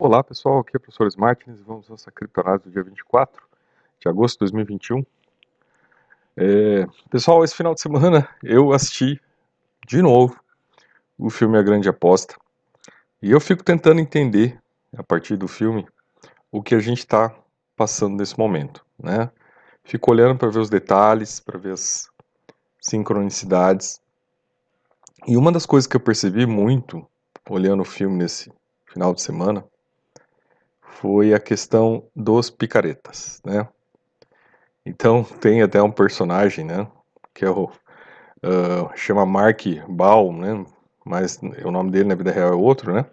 Olá pessoal, aqui é o professor Martins vamos nossa criptonase do dia 24 de agosto de 2021. É, pessoal, esse final de semana eu assisti de novo o filme A Grande Aposta e eu fico tentando entender, a partir do filme, o que a gente está passando nesse momento. Né? Fico olhando para ver os detalhes, para ver as sincronicidades. E uma das coisas que eu percebi muito olhando o filme nesse final de semana foi a questão dos picaretas, né? Então tem até um personagem, né? Que é o uh, chama Mark Baum, né? Mas o nome dele na vida real é outro, né?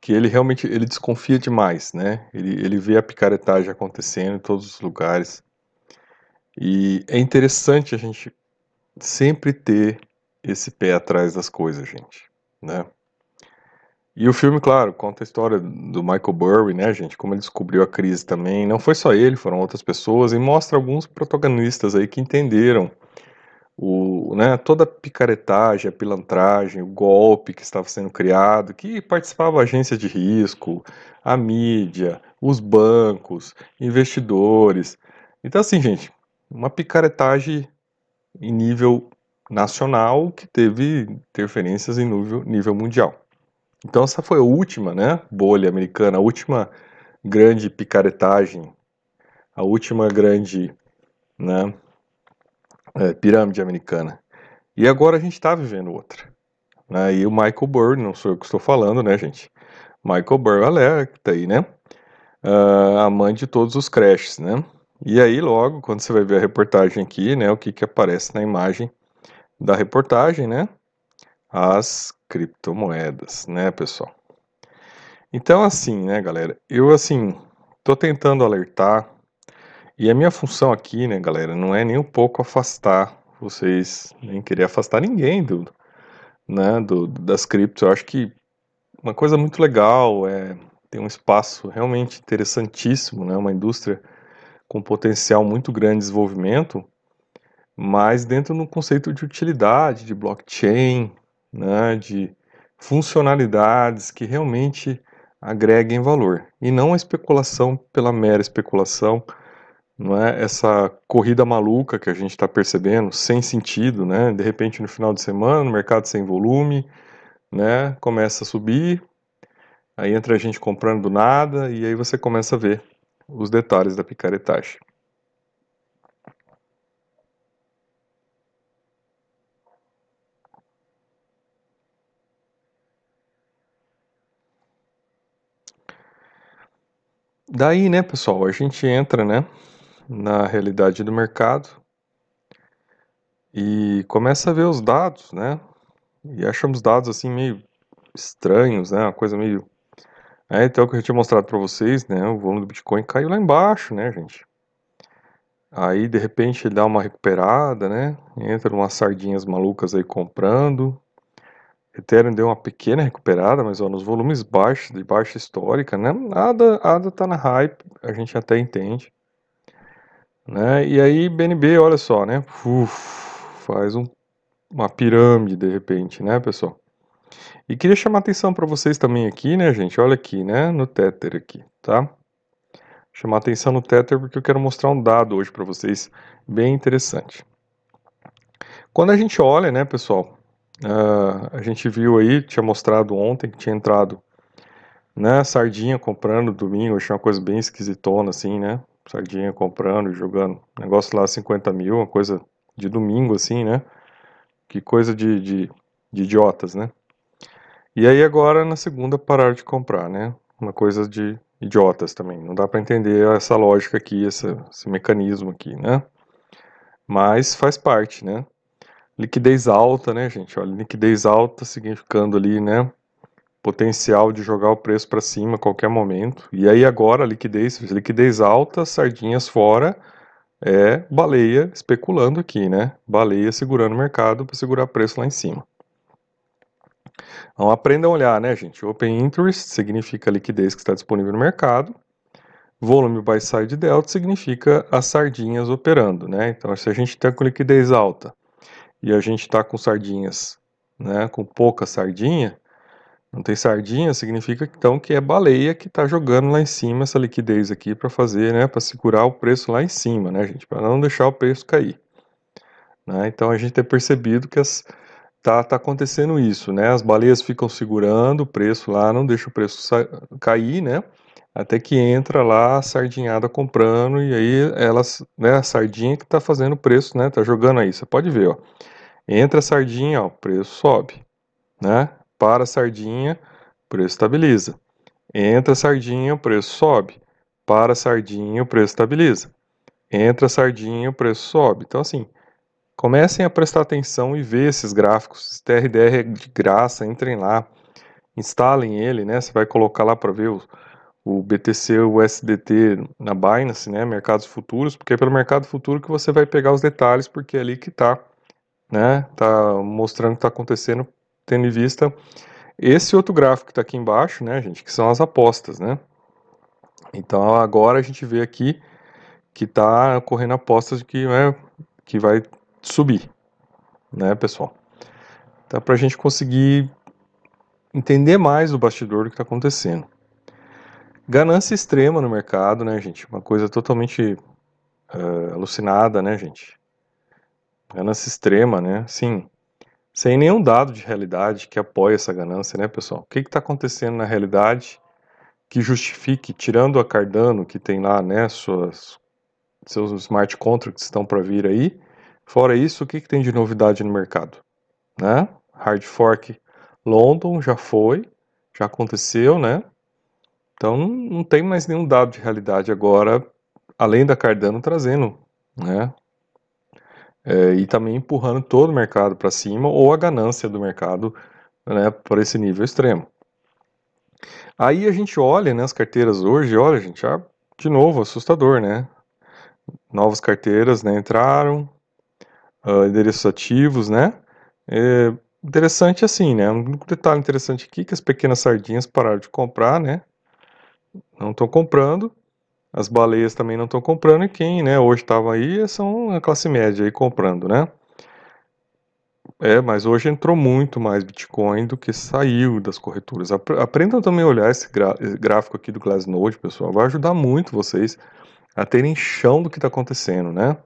Que ele realmente ele desconfia demais, né? Ele, ele vê a picaretagem acontecendo em todos os lugares. E é interessante a gente sempre ter esse pé atrás das coisas, gente, né? E o filme, claro, conta a história do Michael Burry, né, gente, como ele descobriu a crise também. Não foi só ele, foram outras pessoas e mostra alguns protagonistas aí que entenderam o, né, toda a picaretagem, a pilantragem, o golpe que estava sendo criado, que participava a agência de risco, a mídia, os bancos, investidores. Então, assim, gente, uma picaretagem em nível nacional que teve interferências em nível, nível mundial. Então essa foi a última, né, bolha americana, a última grande picaretagem, a última grande, né, é, pirâmide americana. E agora a gente está vivendo outra. Né, e o Michael Burr, não sou eu que estou falando, né, gente? Michael Burr alerta aí, né? Uh, a mãe de todos os crashes, né? E aí logo, quando você vai ver a reportagem aqui, né, o que que aparece na imagem da reportagem, né? As criptomoedas, né, pessoal? Então, assim, né, galera, eu, assim, tô tentando alertar, e a minha função aqui, né, galera, não é nem um pouco afastar vocês, nem querer afastar ninguém do, né, do, das criptos. Eu acho que uma coisa muito legal é tem um espaço realmente interessantíssimo, né, uma indústria com potencial muito grande de desenvolvimento, mas dentro do conceito de utilidade, de blockchain, né, de funcionalidades que realmente agreguem valor e não a especulação pela mera especulação, não é essa corrida maluca que a gente está percebendo sem sentido, né? De repente no final de semana, no mercado sem volume, né? Começa a subir, aí entra a gente comprando do nada e aí você começa a ver os detalhes da picaretagem. Daí, né, pessoal, a gente entra, né, na realidade do mercado e começa a ver os dados, né, e achamos dados assim meio estranhos, né, uma coisa meio... É, então, o que eu tinha mostrado para vocês, né, o volume do Bitcoin caiu lá embaixo, né, gente. Aí, de repente, ele dá uma recuperada, né, entra umas sardinhas malucas aí comprando, Ethereum deu uma pequena recuperada, mas ó, nos volumes baixos, de baixa histórica, né? Nada, nada tá na hype, a gente até entende. Né? E aí BNB, olha só, né? Uf, faz um, uma pirâmide de repente, né, pessoal? E queria chamar atenção para vocês também aqui, né, gente? Olha aqui, né, no Tether aqui, tá? Chamar atenção no Tether porque eu quero mostrar um dado hoje para vocês bem interessante. Quando a gente olha, né, pessoal, Uh, a gente viu aí, tinha mostrado ontem que tinha entrado né, sardinha comprando domingo, achei uma coisa bem esquisitona assim, né? Sardinha comprando e jogando. Negócio lá 50 mil, uma coisa de domingo assim, né? Que coisa de, de, de idiotas, né? E aí agora na segunda pararam de comprar, né? Uma coisa de idiotas também. Não dá para entender essa lógica aqui, esse, esse mecanismo aqui, né? Mas faz parte, né? Liquidez alta, né, gente? Olha, liquidez alta significando ali, né, potencial de jogar o preço para cima a qualquer momento. E aí agora liquidez, liquidez alta, sardinhas fora, é baleia especulando aqui, né? Baleia segurando o mercado para segurar preço lá em cima. Então aprenda a olhar, né, gente? Open Interest significa a liquidez que está disponível no mercado. Volume buy side delta significa as sardinhas operando, né? Então se a gente está com liquidez alta e a gente está com sardinhas, né, com pouca sardinha, Não tem sardinha, significa então que é baleia que está jogando lá em cima essa liquidez aqui para fazer, né, para segurar o preço lá em cima, né, gente, para não deixar o preço cair. Né? Então a gente tem percebido que as, tá, tá acontecendo isso, né? As baleias ficam segurando o preço lá, não deixa o preço cair, né? Até que entra lá a sardinhada comprando e aí elas, né, a sardinha que está fazendo o preço, né? Tá jogando aí, você pode ver, ó. Entra a sardinha, ó, o preço sobe, né? Para a sardinha, o preço estabiliza. Entra a sardinha, o preço sobe. Para a sardinha, o preço estabiliza. Entra a sardinha, o preço sobe. Então, assim, comecem a prestar atenção e ver esses gráficos. TRDR é de graça, entrem lá, instalem ele, né? Você vai colocar lá para ver o, o BTC, o USDT na Binance, né? Mercados futuros, porque é pelo mercado futuro que você vai pegar os detalhes, porque é ali que está né? Tá mostrando o que está acontecendo, tendo em vista esse outro gráfico que está aqui embaixo, né, gente, que são as apostas, né? Então agora a gente vê aqui que está ocorrendo apostas que, né, que vai subir, né, pessoal? Então para a gente conseguir entender mais o bastidor do que está acontecendo. Ganância extrema no mercado, né, gente? Uma coisa totalmente uh, alucinada, né, gente? Ganância extrema, né? Sim. Sem nenhum dado de realidade que apoie essa ganância, né, pessoal? O que está acontecendo na realidade que justifique, tirando a Cardano, que tem lá, né, suas, seus smart contracts estão para vir aí, fora isso, o que, que tem de novidade no mercado? Né? Hard fork London já foi, já aconteceu, né? Então não tem mais nenhum dado de realidade agora, além da Cardano trazendo, né? É, e também empurrando todo o mercado para cima ou a ganância do mercado né, por esse nível extremo. Aí a gente olha né, as carteiras hoje, olha, gente, já, de novo, assustador, né? Novas carteiras né, entraram, uh, endereços ativos, né? É interessante assim, né? Um detalhe interessante aqui que as pequenas sardinhas pararam de comprar, né? Não estão comprando, as baleias também não estão comprando e quem, né, hoje estava aí são a classe média aí comprando, né? É, mas hoje entrou muito mais Bitcoin do que saiu das corretoras. Aprendam também a olhar esse gráfico aqui do Glassnode, pessoal. Vai ajudar muito vocês a terem chão do que está acontecendo, né?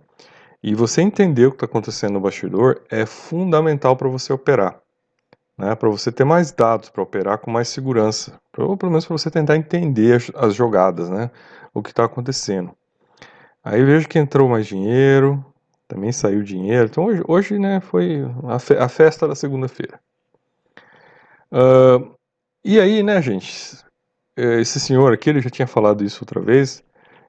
E você entender o que está acontecendo no bastidor é fundamental para você operar né, para você ter mais dados para operar com mais segurança, ou pelo menos para você tentar entender as, as jogadas, né, o que está acontecendo. Aí vejo que entrou mais dinheiro, também saiu dinheiro, então hoje, hoje né, foi a, fe a festa da segunda-feira. Uh, e aí, né, gente, esse senhor aqui, ele já tinha falado isso outra vez,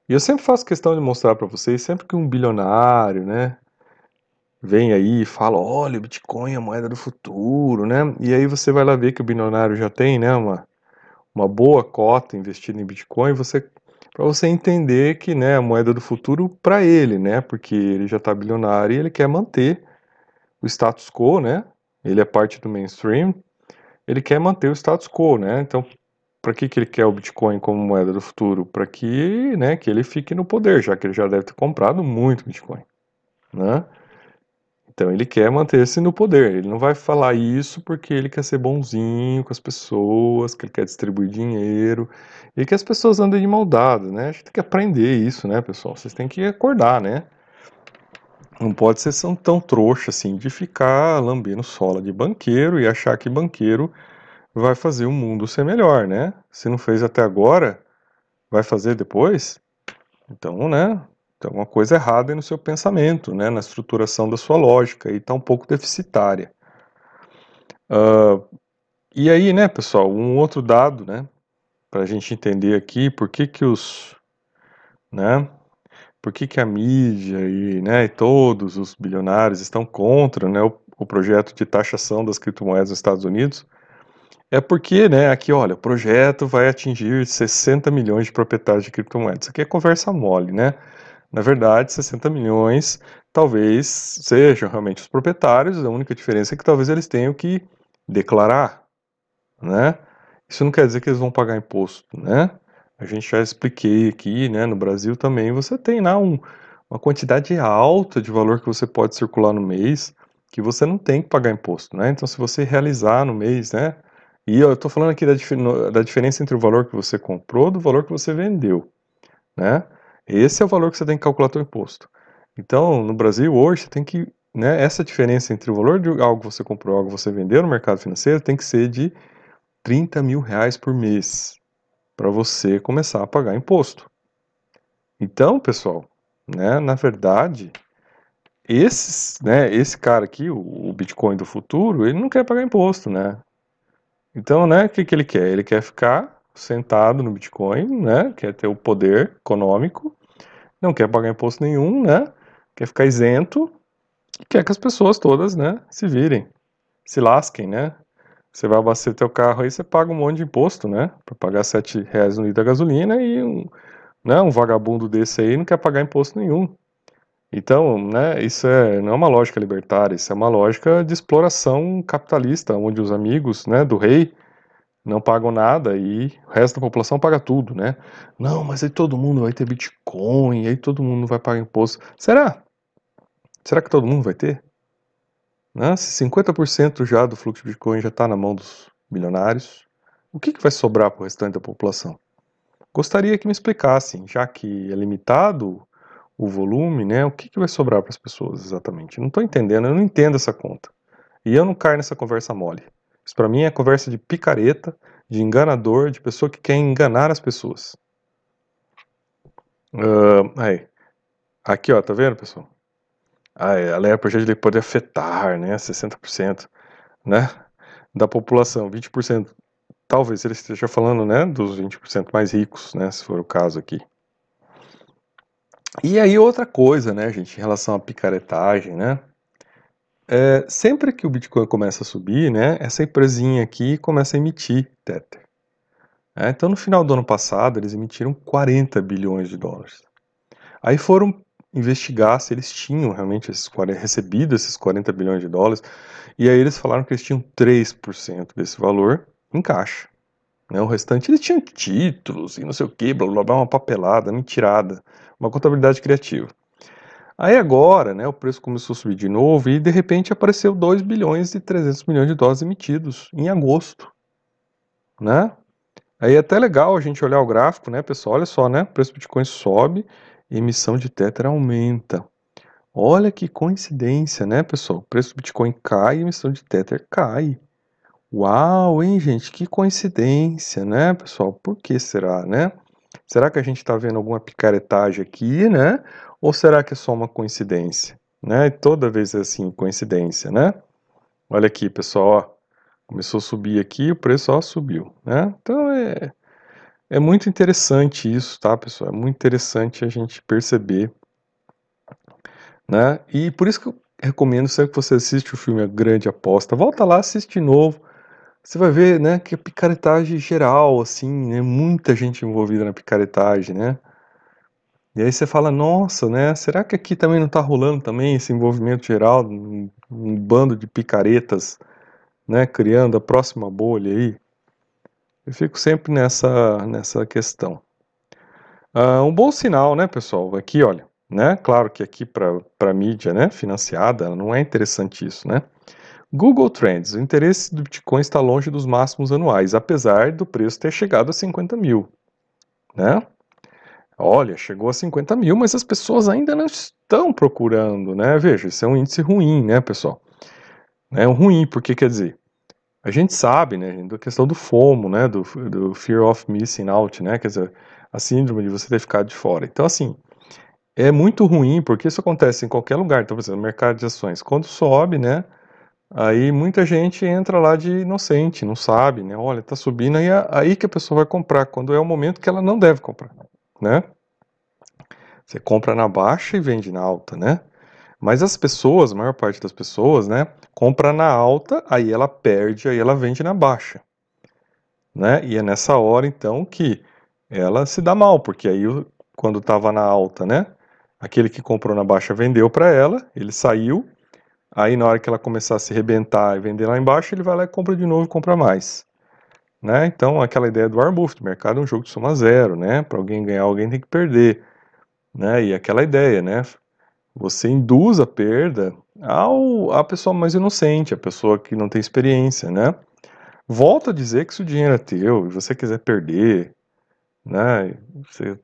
e eu sempre faço questão de mostrar para vocês, sempre que um bilionário, né, vem aí e fala, olha, o Bitcoin é a moeda do futuro, né? E aí você vai lá ver que o bilionário já tem, né, uma, uma boa cota investida em Bitcoin, você para você entender que, né, a moeda do futuro para ele, né? Porque ele já está bilionário e ele quer manter o status quo, né? Ele é parte do mainstream, ele quer manter o status quo, né? Então, para que, que ele quer o Bitcoin como moeda do futuro? Para que, né, que ele fique no poder, já que ele já deve ter comprado muito Bitcoin, né? Então ele quer manter-se no poder. Ele não vai falar isso porque ele quer ser bonzinho com as pessoas, que ele quer distribuir dinheiro e que as pessoas andem de maldade, né? A gente tem que aprender isso, né, pessoal? Vocês têm que acordar, né? Não pode ser tão trouxa assim de ficar lambendo sola de banqueiro e achar que banqueiro vai fazer o mundo ser melhor, né? Se não fez até agora, vai fazer depois? Então, né? Tem alguma coisa errada no seu pensamento, né, na estruturação da sua lógica, e está um pouco deficitária. Uh, e aí, né, pessoal, um outro dado, né, para a gente entender aqui por que que os, né, por que que a mídia e, né, e todos os bilionários estão contra, né, o, o projeto de taxação das criptomoedas nos Estados Unidos, é porque, né, aqui, olha, o projeto vai atingir 60 milhões de proprietários de criptomoedas. Isso aqui é conversa mole, né? Na verdade, 60 milhões talvez sejam realmente os proprietários, a única diferença é que talvez eles tenham que declarar, né? Isso não quer dizer que eles vão pagar imposto, né? A gente já expliquei aqui, né? No Brasil também você tem lá um, uma quantidade alta de valor que você pode circular no mês que você não tem que pagar imposto, né? Então, se você realizar no mês, né? E eu estou falando aqui da, da diferença entre o valor que você comprou do valor que você vendeu, né? Esse é o valor que você tem que calcular seu imposto. Então, no Brasil hoje, você tem que, né, essa diferença entre o valor de algo que você comprou algo que você vendeu no mercado financeiro tem que ser de 30 mil reais por mês para você começar a pagar imposto. Então, pessoal, né, na verdade, esses, né, esse cara aqui, o, o Bitcoin do futuro, ele não quer pagar imposto, né? Então, né, o que, que ele quer? Ele quer ficar sentado no Bitcoin, né? Quer ter o poder econômico, não quer pagar imposto nenhum, né? Quer ficar isento quer que as pessoas todas, né, se virem, se lasquem, né? Você vai abastecer teu carro aí, você paga um monte de imposto, né? Para pagar sete reais no litro da gasolina e um, né, um vagabundo desse aí não quer pagar imposto nenhum. Então, né, isso é, não é uma lógica libertária, isso é uma lógica de exploração capitalista, onde os amigos né, do rei não pagam nada e o resto da população paga tudo, né? Não, mas aí todo mundo vai ter Bitcoin, aí todo mundo vai pagar imposto. Será? Será que todo mundo vai ter? Né? Se 50% já do fluxo de Bitcoin já está na mão dos milionários, o que, que vai sobrar para o restante da população? Gostaria que me explicassem, já que é limitado o volume, né? O que, que vai sobrar para as pessoas exatamente? Não estou entendendo, eu não entendo essa conta. E eu não caio nessa conversa mole. Isso para mim é conversa de picareta, de enganador, de pessoa que quer enganar as pessoas. Uh, aí. Aqui, ó, tá vendo, pessoal? Ah, a lei projeto de pode afetar, né, 60%, né, da população, 20%. Talvez ele esteja falando, né, dos 20% mais ricos, né, se for o caso aqui. E aí outra coisa, né, gente, em relação à picaretagem, né? É, sempre que o Bitcoin começa a subir, né, essa empresinha aqui começa a emitir Tether. É, então, no final do ano passado, eles emitiram 40 bilhões de dólares. Aí foram investigar se eles tinham realmente esses 40, recebido esses 40 bilhões de dólares, e aí eles falaram que eles tinham 3% desse valor em caixa. Né? O restante eles tinham títulos e não sei o que, blá blá blá, uma papelada, mentirada uma contabilidade criativa. Aí agora, né, o preço começou a subir de novo e de repente apareceu 2 bilhões e 300 milhões de dólares emitidos em agosto, né? Aí é até legal a gente olhar o gráfico, né, pessoal? Olha só, né? O preço do Bitcoin sobe, emissão de Tether aumenta. Olha que coincidência, né, pessoal? O preço do Bitcoin cai emissão de Tether cai. Uau, hein, gente? Que coincidência, né, pessoal? Por que será, né? Será que a gente está vendo alguma picaretagem aqui, né? Ou será que é só uma coincidência? Né? Toda vez é assim, coincidência, né? Olha aqui, pessoal, ó, começou a subir aqui, o preço ó, subiu, né? Então é, é muito interessante isso, tá, pessoal? É muito interessante a gente perceber, né? E por isso que eu recomendo sempre que você assiste o filme A Grande Aposta, volta lá, assiste de novo, você vai ver, né, que é picaretagem geral, assim, né, muita gente envolvida na picaretagem, né? E aí você fala, nossa, né, será que aqui também não tá rolando também esse envolvimento geral, um, um bando de picaretas, né, criando a próxima bolha aí? Eu fico sempre nessa, nessa questão. Uh, um bom sinal, né, pessoal, aqui, olha, né, claro que aqui para mídia, né, financiada, não é interessante isso, né? Google Trends. O interesse do Bitcoin está longe dos máximos anuais, apesar do preço ter chegado a 50 mil. Né? Olha, chegou a 50 mil, mas as pessoas ainda não estão procurando, né? Veja, isso é um índice ruim, né, pessoal? É um ruim, porque quer dizer, a gente sabe, né, da questão do FOMO, né, do, do Fear of Missing Out, né, quer dizer, a síndrome de você ter ficado de fora. Então, assim, é muito ruim, porque isso acontece em qualquer lugar. Então, por exemplo, no mercado de ações, quando sobe, né, Aí muita gente entra lá de inocente, não sabe, né? Olha, tá subindo, aí é aí que a pessoa vai comprar, quando é o momento que ela não deve comprar, né? Você compra na baixa e vende na alta, né? Mas as pessoas, a maior parte das pessoas, né, compra na alta, aí ela perde, aí ela vende na baixa, né? E é nessa hora então que ela se dá mal, porque aí quando estava na alta, né, aquele que comprou na baixa vendeu para ela, ele saiu, Aí na hora que ela começar a se rebentar e vender lá embaixo, ele vai lá e compra de novo e compra mais. Né? Então, aquela ideia do Warren mercado é um jogo de soma zero, né? Para alguém ganhar, alguém tem que perder. Né? E aquela ideia, né? Você induz a perda ao, à pessoa mais inocente, a pessoa que não tem experiência, né? Volto a dizer que se o dinheiro é teu e você quiser perder, né? Você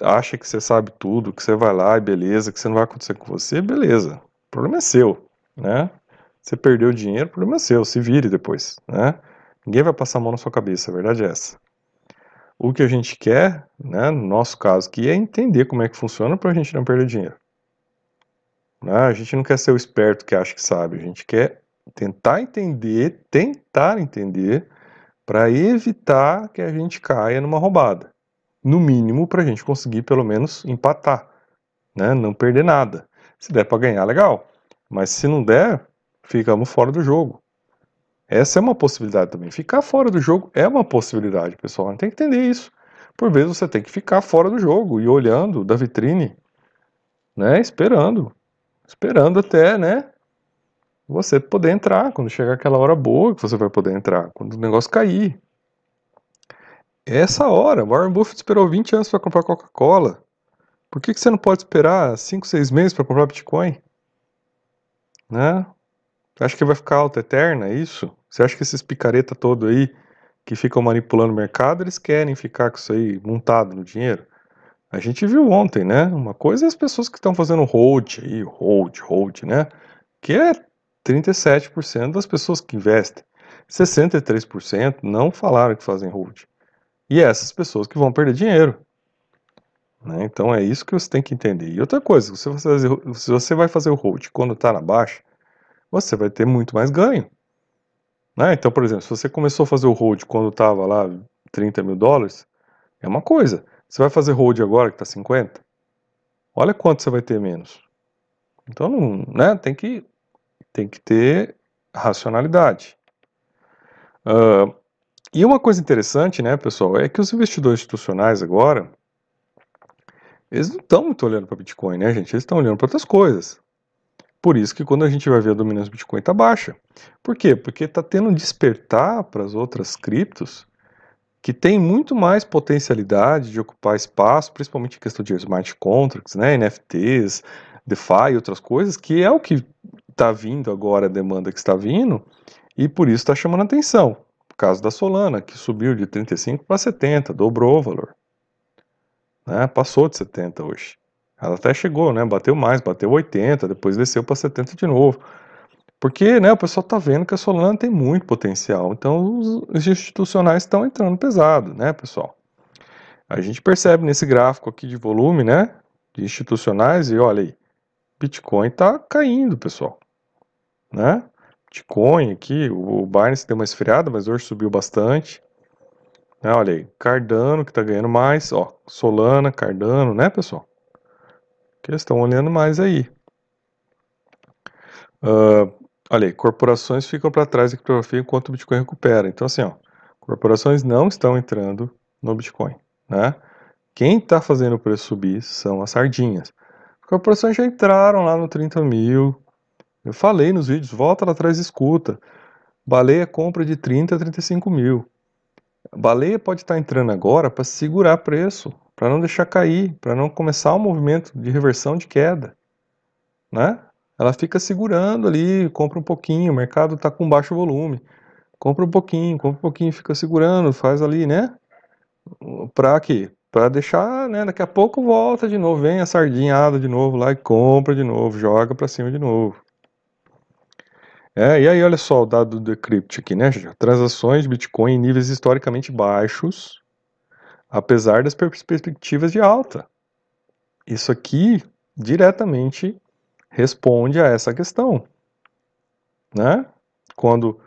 acha que você sabe tudo, que você vai lá e beleza, que você não vai acontecer com você, beleza. O problema é seu, né? Você perdeu o dinheiro, o problema é seu, se vire depois, né? Ninguém vai passar a mão na sua cabeça, a verdade é essa. O que a gente quer, né, no nosso caso aqui, é entender como é que funciona para a gente não perder dinheiro. Né? A gente não quer ser o esperto que acha que sabe, a gente quer tentar entender, tentar entender, para evitar que a gente caia numa roubada. No mínimo, para a gente conseguir pelo menos empatar, né? não perder nada. Se der para ganhar, legal. Mas se não der, ficamos fora do jogo. Essa é uma possibilidade também. Ficar fora do jogo é uma possibilidade, pessoal. Tem que entender isso. Por vezes você tem que ficar fora do jogo e olhando da vitrine, né? Esperando. Esperando até, né? Você poder entrar. Quando chegar aquela hora boa que você vai poder entrar. Quando o negócio cair. Essa hora. Warren Buffett esperou 20 anos para comprar Coca-Cola. Por que, que você não pode esperar 5, 6 meses para comprar Bitcoin? Né? Acha que vai ficar alta eterna, é isso? Você acha que esses picareta todo aí que ficam manipulando o mercado, eles querem ficar com isso aí montado no dinheiro? A gente viu ontem, né? Uma coisa é as pessoas que estão fazendo hold aí, hold, hold, né? Que é 37% das pessoas que investem. 63% não falaram que fazem hold. E é essas pessoas que vão perder dinheiro. Né? Então é isso que você tem que entender. E outra coisa, se você, se você vai fazer o hold quando está na baixa, você vai ter muito mais ganho. Né? Então, por exemplo, se você começou a fazer o hold quando estava lá 30 mil dólares, é uma coisa. Você vai fazer hold agora que está 50? Olha quanto você vai ter menos. Então, né, tem, que, tem que ter racionalidade. Uh, e uma coisa interessante, né, pessoal, é que os investidores institucionais agora, eles não estão muito olhando para Bitcoin, né, gente? Eles estão olhando para outras coisas. Por isso que quando a gente vai ver a dominância do Bitcoin está baixa. Por quê? Porque está tendo um despertar para as outras criptos que tem muito mais potencialidade de ocupar espaço, principalmente em questão de smart contracts, né, NFTs, DeFi e outras coisas, que é o que está vindo agora, a demanda que está vindo, e por isso está chamando atenção. O caso da Solana, que subiu de 35 para 70, dobrou o valor. Né, passou de 70 hoje. Ela até chegou, né? Bateu mais, bateu 80, depois desceu para 70 de novo. Porque né, o pessoal está vendo que a Solana tem muito potencial. Então os institucionais estão entrando pesado, né, pessoal? A gente percebe nesse gráfico aqui de volume, né? De institucionais, e olha aí, Bitcoin está caindo, pessoal. Né? Bitcoin aqui, o Binance deu uma esfriada, mas hoje subiu bastante. Né, olha aí, Cardano que está ganhando mais, ó, Solana, Cardano, né, pessoal? Que eles estão olhando mais aí. Uh, olha aí, corporações ficam para trás da criptografia enquanto o Bitcoin recupera. Então, assim, ó, corporações não estão entrando no Bitcoin, né? Quem está fazendo o preço subir são as sardinhas. As corporações já entraram lá no 30 mil. Eu falei nos vídeos, volta lá atrás e escuta. Baleia compra de 30 a 35 mil. Baleia pode estar tá entrando agora para segurar preço para não deixar cair, para não começar um movimento de reversão de queda, né? Ela fica segurando ali, compra um pouquinho, o mercado está com baixo volume, compra um pouquinho, compra um pouquinho, fica segurando, faz ali, né? Para quê? Para deixar, né? Daqui a pouco volta de novo, vem a sardinhada de novo lá e compra de novo, joga para cima de novo. É, e aí olha só o dado do Decrypt aqui, né? Transações de Bitcoin em níveis historicamente baixos apesar das perspectivas de alta. Isso aqui diretamente responde a essa questão, né? Quando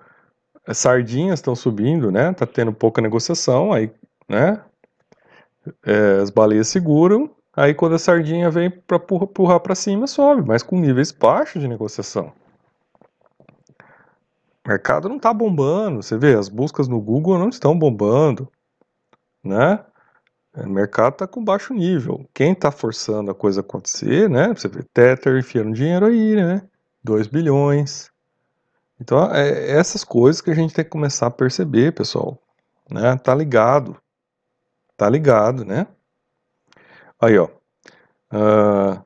as sardinhas estão subindo, né? Tá tendo pouca negociação, aí, né? É, as baleias seguram, aí quando a sardinha vem para empurrar para cima, sobe, mas com níveis baixos de negociação. O mercado não está bombando, você vê, as buscas no Google não estão bombando, né? O mercado está com baixo nível. Quem está forçando a coisa acontecer, né? Você vê Tether enfiando dinheiro aí, né? 2 bilhões. Então, é essas coisas que a gente tem que começar a perceber, pessoal. Né? Tá ligado. Tá ligado, né? Aí, ó. Uh,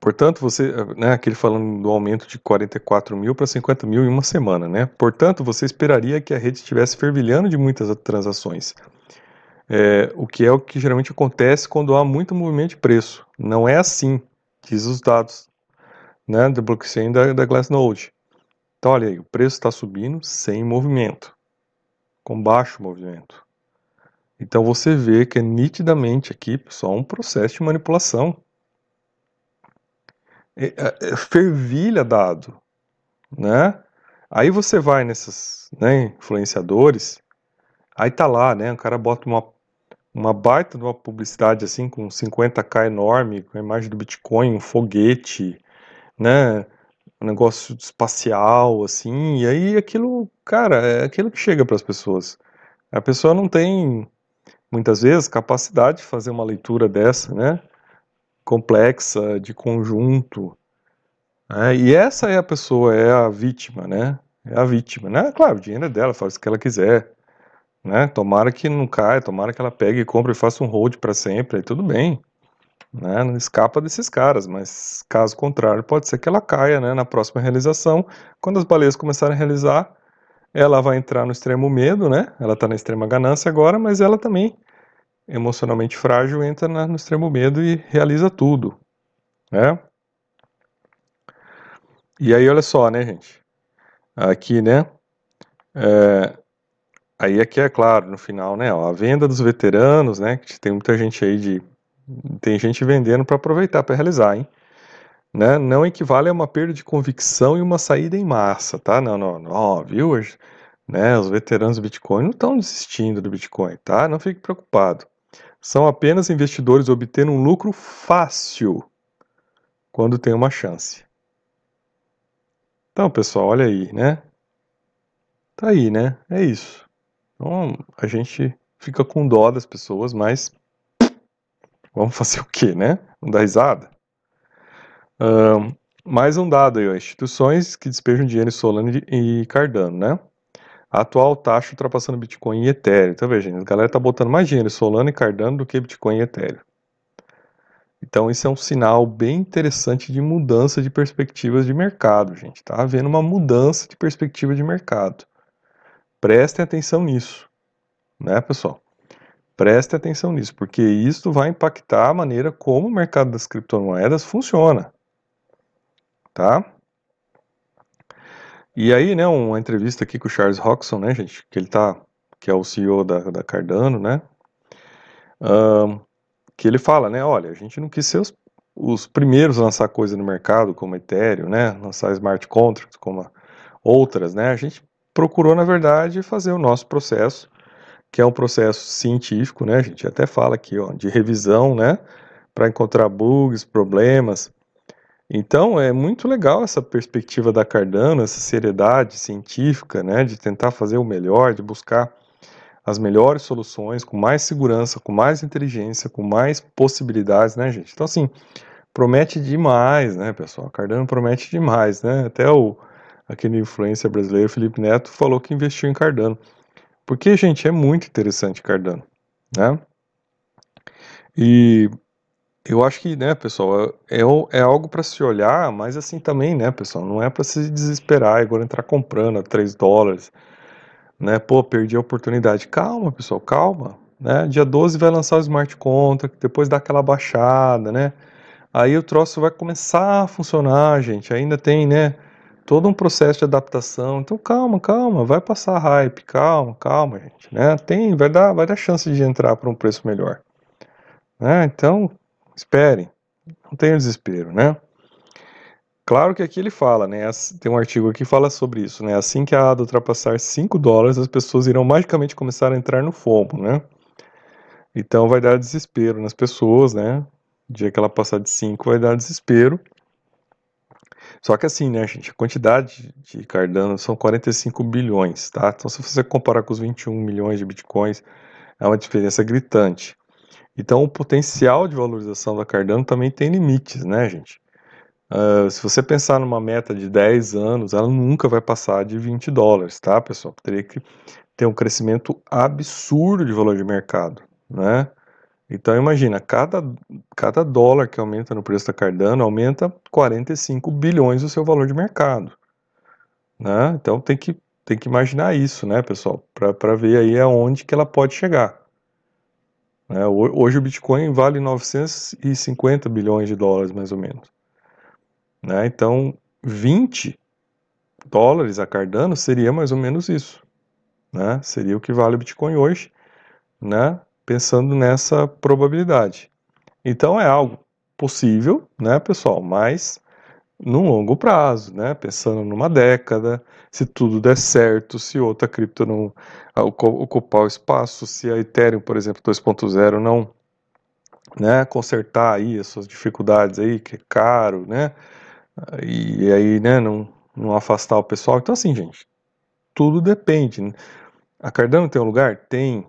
portanto, você, né, aquele falando do aumento de 44 mil para 50 mil em uma semana, né? Portanto, você esperaria que a rede estivesse fervilhando de muitas transações. É, o que é o que geralmente acontece quando há muito movimento de preço. Não é assim, diz os dados né, do blockchain da, da Glassnode. Então, olha aí, o preço está subindo sem movimento, com baixo movimento. Então, você vê que é nitidamente aqui, pessoal, um processo de manipulação. É, é, é fervilha dado, né? Aí você vai nesses né, influenciadores, aí tá lá, né? O cara bota uma, uma baita de uma publicidade assim, com 50k enorme, com a imagem do Bitcoin, um foguete, né? Um negócio espacial, assim, e aí aquilo, cara, é aquilo que chega para as pessoas. A pessoa não tem, muitas vezes, capacidade de fazer uma leitura dessa, né? Complexa, de conjunto. Né? E essa é a pessoa, é a vítima, né? É a vítima, né? Claro, o dinheiro é dela, faz o que ela quiser. Né? Tomara que não caia, tomara que ela pegue e compre e faça um hold para sempre, aí tudo bem né, não escapa desses caras, mas caso contrário, pode ser que ela caia né, na próxima realização. Quando as baleias começarem a realizar, ela vai entrar no extremo medo, né? Ela está na extrema ganância agora, mas ela também, emocionalmente frágil, entra no extremo medo e realiza tudo, né? E aí, olha só, né, gente? Aqui, né? É, aí aqui é claro, no final, né? Ó, a venda dos veteranos, né? Que tem muita gente aí de tem gente vendendo para aproveitar, para realizar, hein? Né? Não equivale a uma perda de convicção e uma saída em massa, tá? Não, não, não, viu? Né, os veteranos do Bitcoin não estão desistindo do Bitcoin, tá? Não fique preocupado. São apenas investidores obtendo um lucro fácil quando tem uma chance. Então, pessoal, olha aí, né? Tá aí, né? É isso. Então, a gente fica com dó das pessoas, mas Vamos fazer o quê, né? Não dar risada? Um, mais um dado aí, ó, instituições que despejam dinheiro em Solana e Cardano, né? Atual taxa ultrapassando Bitcoin e Ethereum. Então, veja, a galera tá botando mais dinheiro em Solana e Cardano do que Bitcoin e Ethereum. Então, isso é um sinal bem interessante de mudança de perspectivas de mercado, gente. Tá havendo uma mudança de perspectiva de mercado. Prestem atenção nisso, né, pessoal? Preste atenção nisso, porque isso vai impactar a maneira como o mercado das criptomoedas funciona. Tá? E aí, né, uma entrevista aqui com o Charles Roxon, né, gente, que ele tá, que é o CEO da, da Cardano, né, um, que ele fala, né, olha, a gente não quis ser os, os primeiros a lançar coisa no mercado, como Ethereum, né, lançar smart contracts, como outras, né, a gente procurou, na verdade, fazer o nosso processo que é um processo científico, né? A gente até fala aqui, ó, de revisão, né? Para encontrar bugs, problemas. Então, é muito legal essa perspectiva da Cardano, essa seriedade científica, né? De tentar fazer o melhor, de buscar as melhores soluções, com mais segurança, com mais inteligência, com mais possibilidades, né, gente? Então, assim, promete demais, né, pessoal? A Cardano promete demais, né? Até o aquele influencer brasileiro, Felipe Neto, falou que investiu em Cardano. Porque, gente, é muito interessante Cardano, né? E eu acho que, né, pessoal, é, é algo para se olhar, mas assim também, né, pessoal, não é para se desesperar e agora entrar comprando a 3 dólares, né? Pô, perdi a oportunidade. Calma, pessoal, calma, né? Dia 12 vai lançar o Smart Contract, depois dá aquela baixada, né? Aí o troço vai começar a funcionar, gente. Ainda tem, né? todo um processo de adaptação. Então calma, calma, vai passar hype, calma, calma, gente, né? Tem, vai dar, vai dar chance de entrar para um preço melhor, né? Então esperem, não tenham desespero, né? Claro que aqui ele fala, né? Tem um artigo aqui que fala sobre isso, né? Assim que a ADA ultrapassar 5 dólares, as pessoas irão magicamente começar a entrar no FOMO, né? Então vai dar desespero nas pessoas, né? O dia que ela passar de 5 vai dar desespero. Só que assim, né, gente, a quantidade de Cardano são 45 bilhões, tá? Então, se você comparar com os 21 milhões de Bitcoins, é uma diferença gritante. Então, o potencial de valorização da Cardano também tem limites, né, gente? Uh, se você pensar numa meta de 10 anos, ela nunca vai passar de 20 dólares, tá, pessoal? Teria que ter um crescimento absurdo de valor de mercado, né? Então imagina, cada, cada dólar que aumenta no preço da Cardano aumenta 45 bilhões o seu valor de mercado. Né? Então tem que, tem que imaginar isso, né, pessoal, para ver aí aonde que ela pode chegar. Né? Hoje o Bitcoin vale 950 bilhões de dólares, mais ou menos. Né? Então 20 dólares a Cardano seria mais ou menos isso. Né? Seria o que vale o Bitcoin hoje, né? pensando nessa probabilidade. Então é algo possível, né, pessoal, mas num longo prazo, né, pensando numa década, se tudo der certo, se outra cripto não ocupar o espaço, se a Ethereum, por exemplo, 2.0 não né, consertar aí as suas dificuldades aí, que é caro, né, e aí, né, não, não afastar o pessoal. Então, assim, gente, tudo depende. Né? A Cardano tem um lugar? Tem.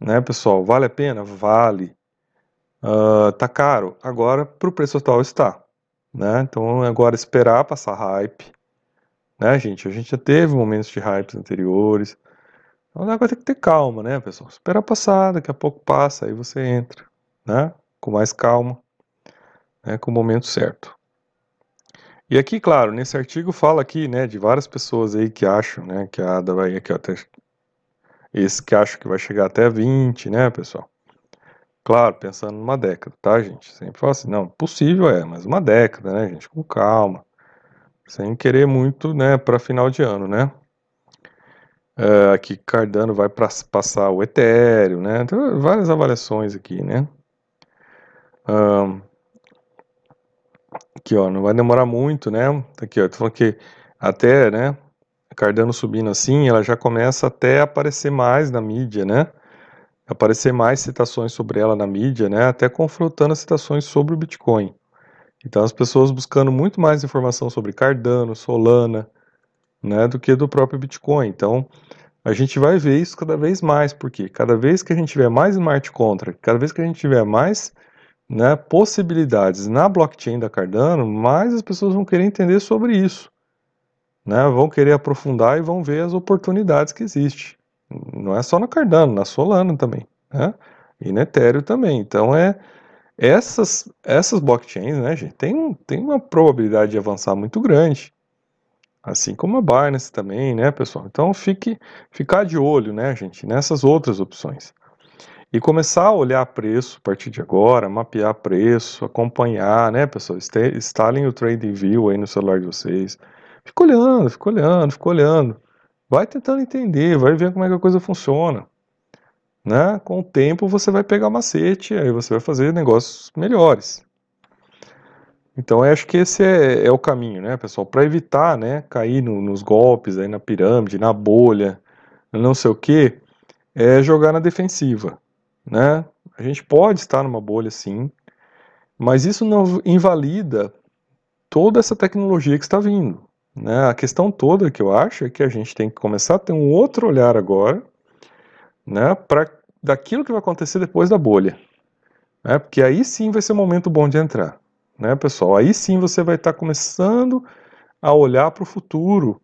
Né, pessoal? Vale a pena? Vale. Uh, tá caro? Agora, para o preço atual está. Né? Então, agora esperar passar hype. Né, gente? A gente já teve momentos de hypes anteriores. Então, agora tem que ter calma, né, pessoal? Esperar passar, daqui a pouco passa, aí você entra, né? Com mais calma, né, com o momento certo. E aqui, claro, nesse artigo fala aqui, né, de várias pessoas aí que acham, né, que a ADA vai aqui até esse que acham que vai chegar até 20, né, pessoal? Claro, pensando numa década, tá, gente? Sempre fala assim, não, possível é, mas uma década, né, gente? Com calma. Sem querer muito, né, para final de ano, né? É, aqui Cardano vai pra, passar o Ethereum, né? Então, várias avaliações aqui, né? Um, aqui, ó, não vai demorar muito, né? Aqui, ó, tô falando que até, né? Cardano subindo assim, ela já começa até a aparecer mais na mídia, né? Aparecer mais citações sobre ela na mídia, né? Até confrontando as citações sobre o Bitcoin. Então as pessoas buscando muito mais informação sobre Cardano, Solana, né, do que do próprio Bitcoin. Então a gente vai ver isso cada vez mais, porque cada vez que a gente tiver mais smart contract, cada vez que a gente tiver mais né, possibilidades na blockchain da Cardano, mais as pessoas vão querer entender sobre isso né, vão querer aprofundar e vão ver as oportunidades que existem. Não é só na Cardano, na Solana também, né? E na Ethereum também. Então é essas essas blockchains, né, gente, tem, tem uma probabilidade de avançar muito grande. Assim como a Binance também, né, pessoal? Então fique ficar de olho, né, gente, nessas outras opções. E começar a olhar preço a partir de agora, mapear preço, acompanhar, né, pessoal? Instalem o TradingView aí no celular de vocês Fica olhando, fica olhando, fica olhando. Vai tentando entender, vai ver como é que a coisa funciona. Né? Com o tempo você vai pegar macete, aí você vai fazer negócios melhores. Então acho que esse é, é o caminho, né, pessoal? Para evitar, né, cair no, nos golpes aí na pirâmide, na bolha, não sei o que, é jogar na defensiva, né? A gente pode estar numa bolha sim, mas isso não invalida toda essa tecnologia que está vindo. Né? A questão toda que eu acho é que a gente tem que começar a ter um outro olhar agora né, para daquilo que vai acontecer depois da bolha. Né? Porque aí sim vai ser o momento bom de entrar. Né, pessoal? Aí sim você vai estar tá começando a olhar para o futuro.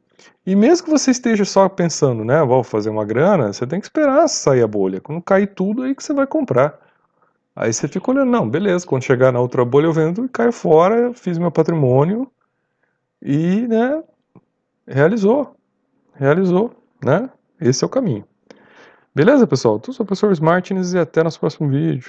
E mesmo que você esteja só pensando, né, vou fazer uma grana, você tem que esperar sair a bolha. Quando cair tudo, aí que você vai comprar. Aí você fica olhando, não, beleza, quando chegar na outra bolha eu vendo e caio fora, fiz meu patrimônio, e né, realizou, realizou, né? Esse é o caminho. Beleza, pessoal? Eu sou o professor Martins e até nosso próximo vídeo.